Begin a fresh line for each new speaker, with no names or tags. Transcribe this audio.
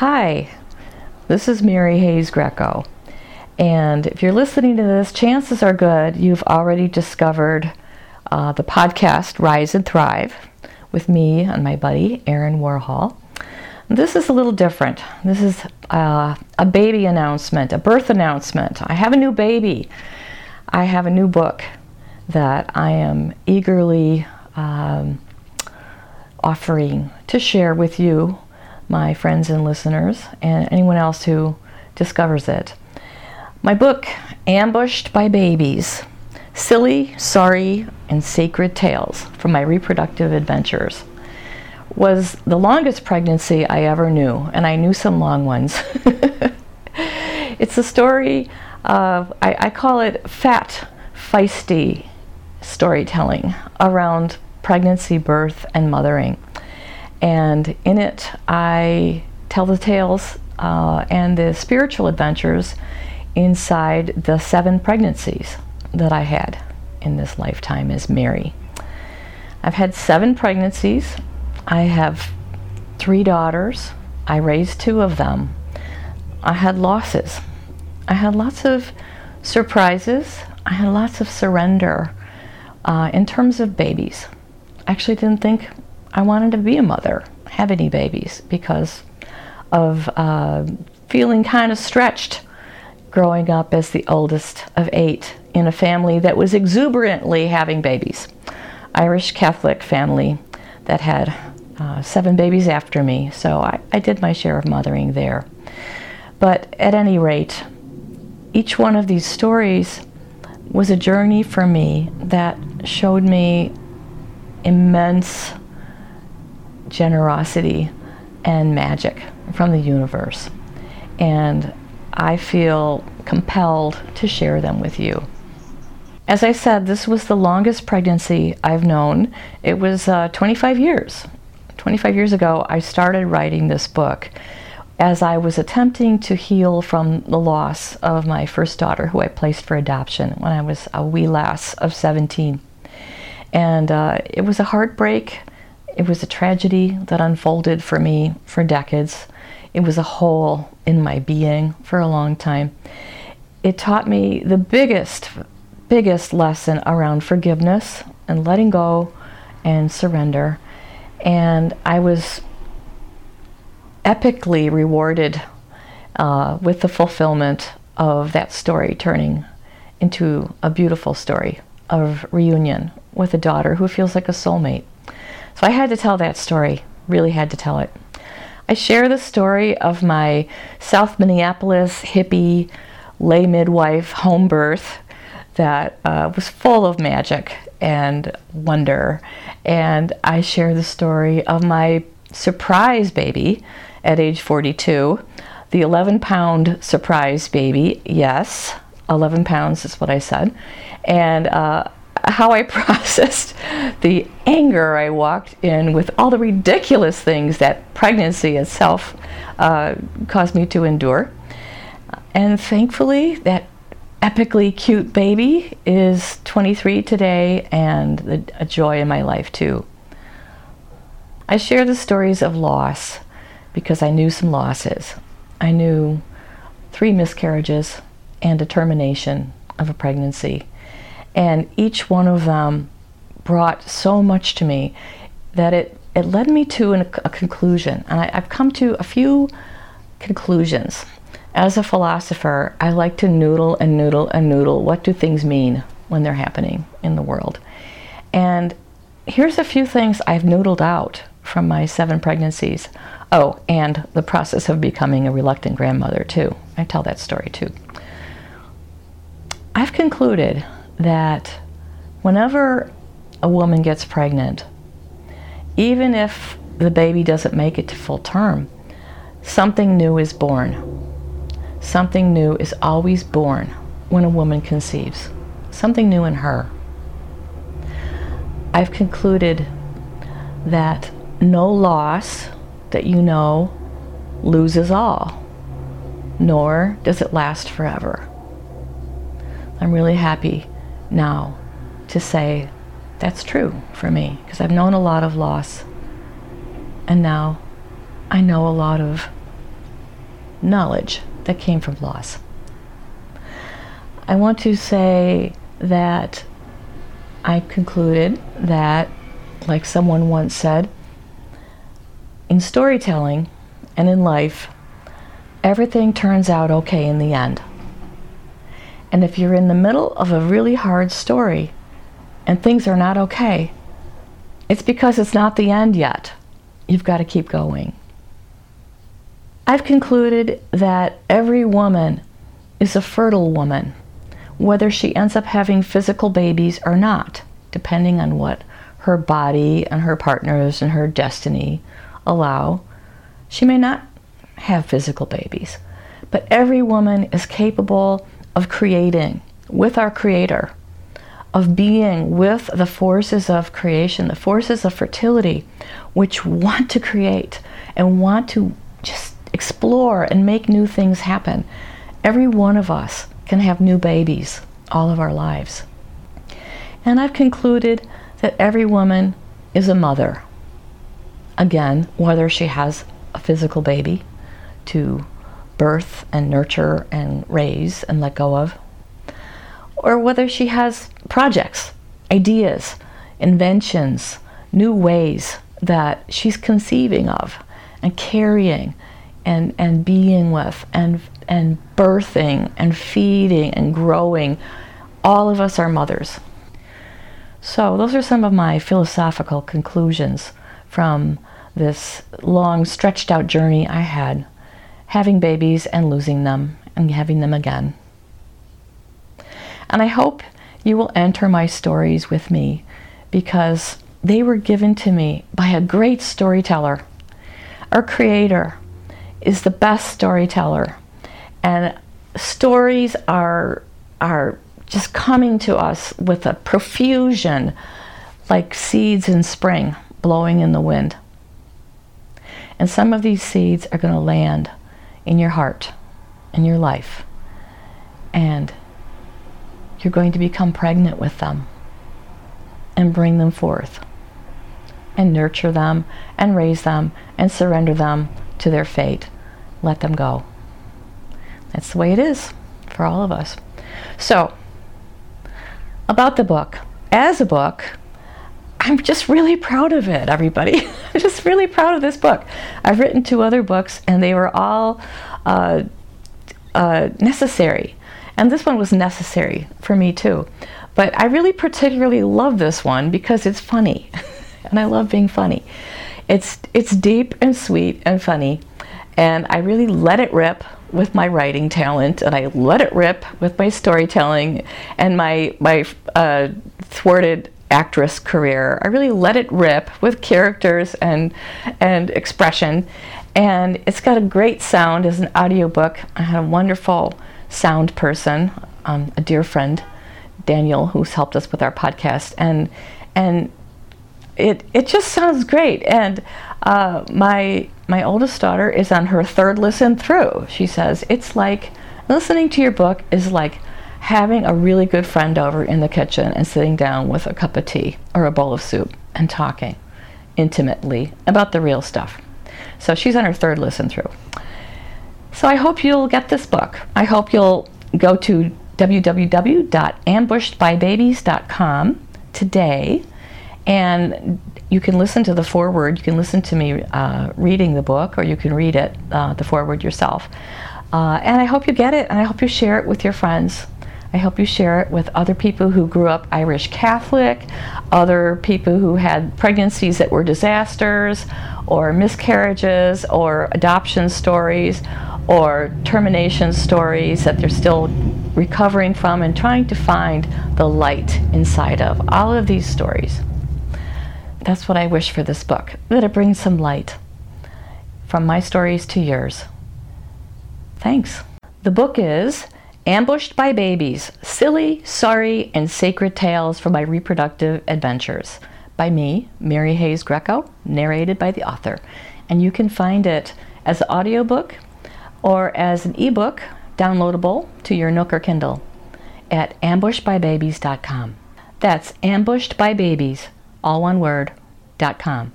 Hi, this is Mary Hayes Grieco. And if you're listening to this, chances are good you've already discovered uh, the podcast Rise and Thrive with me and my buddy Aaron Warhol. This is a little different. This is uh, a baby announcement, a birth announcement. I have a new baby. I have a new book that I am eagerly um, offering to share with you, my friends and listeners, and anyone else who discovers it. My book, Ambushed by Babies Silly, Sorry, and Sacred Tales from My Reproductive Adventures was the longest pregnancy I ever knew, and I knew some long ones. it's a story of, I, I, call it fat, feisty storytelling around pregnancy, birth, and mothering. And in it, I tell the tales uh, and the spiritual adventures inside the seven pregnancies that I had in this lifetime as Mary. I've had seven pregnancies I have three daughters. I raised two of them. I had losses. I had lots of surprises. I had lots of surrender uh, in terms of babies. I actually didn't think I wanted to be a mother, have any babies, because of uh, feeling kind of stretched growing up as the oldest of eight in a family that was exuberantly having babies. Irish Catholic family that had uh, seven babies after me, so I, I did my share of mothering there. But at any rate, each one of these stories was a journey for me that showed me immense generosity and magic from the universe. And I feel compelled to share them with you. As I said, this was the longest pregnancy I've known. It was uh, 25 years. 25 years ago, I started writing this book as I was attempting to heal from the loss of my first daughter, who I placed for adoption when I was a wee lass of 17. And uh, it was a heartbreak. It was a tragedy that unfolded for me for decades. It was a hole in my being for a long time. It taught me the biggest, biggest lesson around forgiveness and letting go and surrender and I was epically rewarded uh, with the fulfillment of that story turning into a beautiful story of reunion with a daughter who feels like a soulmate. So I had to tell that story, really had to tell it. I share the story of my South Minneapolis hippie lay midwife home birth that uh, was full of magic and wonder. And I share the story of my surprise baby at age 42, the 11 pound surprise baby. Yes, 11 pounds is what I said. And uh, how I processed the anger I walked in with all the ridiculous things that pregnancy itself uh, caused me to endure. And thankfully, that epically cute baby is 23 today and a joy in my life too. I share the stories of loss because I knew some losses. I knew three miscarriages and a termination of a pregnancy. And each one of them brought so much to me that it, it led me to an, a conclusion. And I, I've come to a few conclusions as a philosopher, I like to noodle and noodle and noodle. What do things mean when they're happening in the world? And here's a few things I've noodled out from my seven pregnancies. Oh, and the process of becoming a reluctant grandmother, too. I tell that story, too. I've concluded that whenever a woman gets pregnant, even if the baby doesn't make it to full term, something new is born Something new is always born when a woman conceives, something new in her. I've concluded that no loss that you know loses all, nor does it last forever. I'm really happy now to say that's true for me because I've known a lot of loss and now I know a lot of knowledge that came from loss. I want to say that I concluded that, like someone once said, in storytelling and in life, everything turns out okay in the end. And if you're in the middle of a really hard story and things are not okay, it's because it's not the end yet. You've got to keep going. I've concluded that every woman is a fertile woman, whether she ends up having physical babies or not, depending on what her body and her partners and her destiny allow. She may not have physical babies, but every woman is capable of creating with our Creator, of being with the forces of creation, the forces of fertility, which want to create and want to just explore and make new things happen. Every one of us can have new babies all of our lives. And I've concluded that every woman is a mother. Again, whether she has a physical baby to birth and nurture and raise and let go of, or whether she has projects, ideas, inventions, new ways that she's conceiving of and carrying and, and being with and, and birthing and feeding and growing. All of us are mothers. So, those are some of my philosophical conclusions from this long, stretched out journey I had having babies and losing them and having them again. And I hope you will enter my stories with me because they were given to me by a great storyteller. Our Creator is the best storyteller, and stories are, are just coming to us with a profusion like seeds in spring blowing in the wind. And some of these seeds are going to land in your heart, in your life. And you're going to become pregnant with them and bring them forth and nurture them and raise them and surrender them to their fate. Let them go. That's the way it is for all of us. So, about the book. As a book, I'm just really proud of it, everybody. I'm just really proud of this book. I've written two other books, and they were all uh, uh, necessary. And this one was necessary for me too. But I really particularly love this one because it's funny. and I love being funny. It's, it's deep and sweet and funny. And I really let it rip with my writing talent, and I let it rip with my storytelling and my, my uh, thwarted actress career. I really let it rip with characters and and expression. And it's got a great sound as an audiobook. I had a wonderful sound person, um, a dear friend, Daniel, who's helped us with our podcast, and and it it just sounds great. And uh, my my oldest daughter is on her third listen through. She says it's like listening to your book is like having a really good friend over in the kitchen and sitting down with a cup of tea or a bowl of soup and talking intimately about the real stuff. So she's on her third listen through. So I hope you'll get this book. I hope you'll go to www.ambushedbybabies.com today and you can listen to the foreword. You can listen to me uh, reading the book, or you can read it, uh, the foreword yourself. Uh, and I hope you get it, and I hope you share it with your friends. I hope you share it with other people who grew up Irish Catholic, other people who had pregnancies that were disasters, or miscarriages, or adoption stories, or termination stories that they're still recovering from and trying to find the light inside of. All of these stories. That's what I wish for this book, that it brings some light from my stories to yours. Thanks. The book is Ambushed by Babies Silly, Sorry, and Sacred Tales from My Reproductive Adventures by me, Mary Hayes Grieco, narrated by the author. And you can find it as an audiobook or as an ebook downloadable to your Nook or Kindle at ambushedbybabies.com. That's ambushedbybabies, all one word, dot com.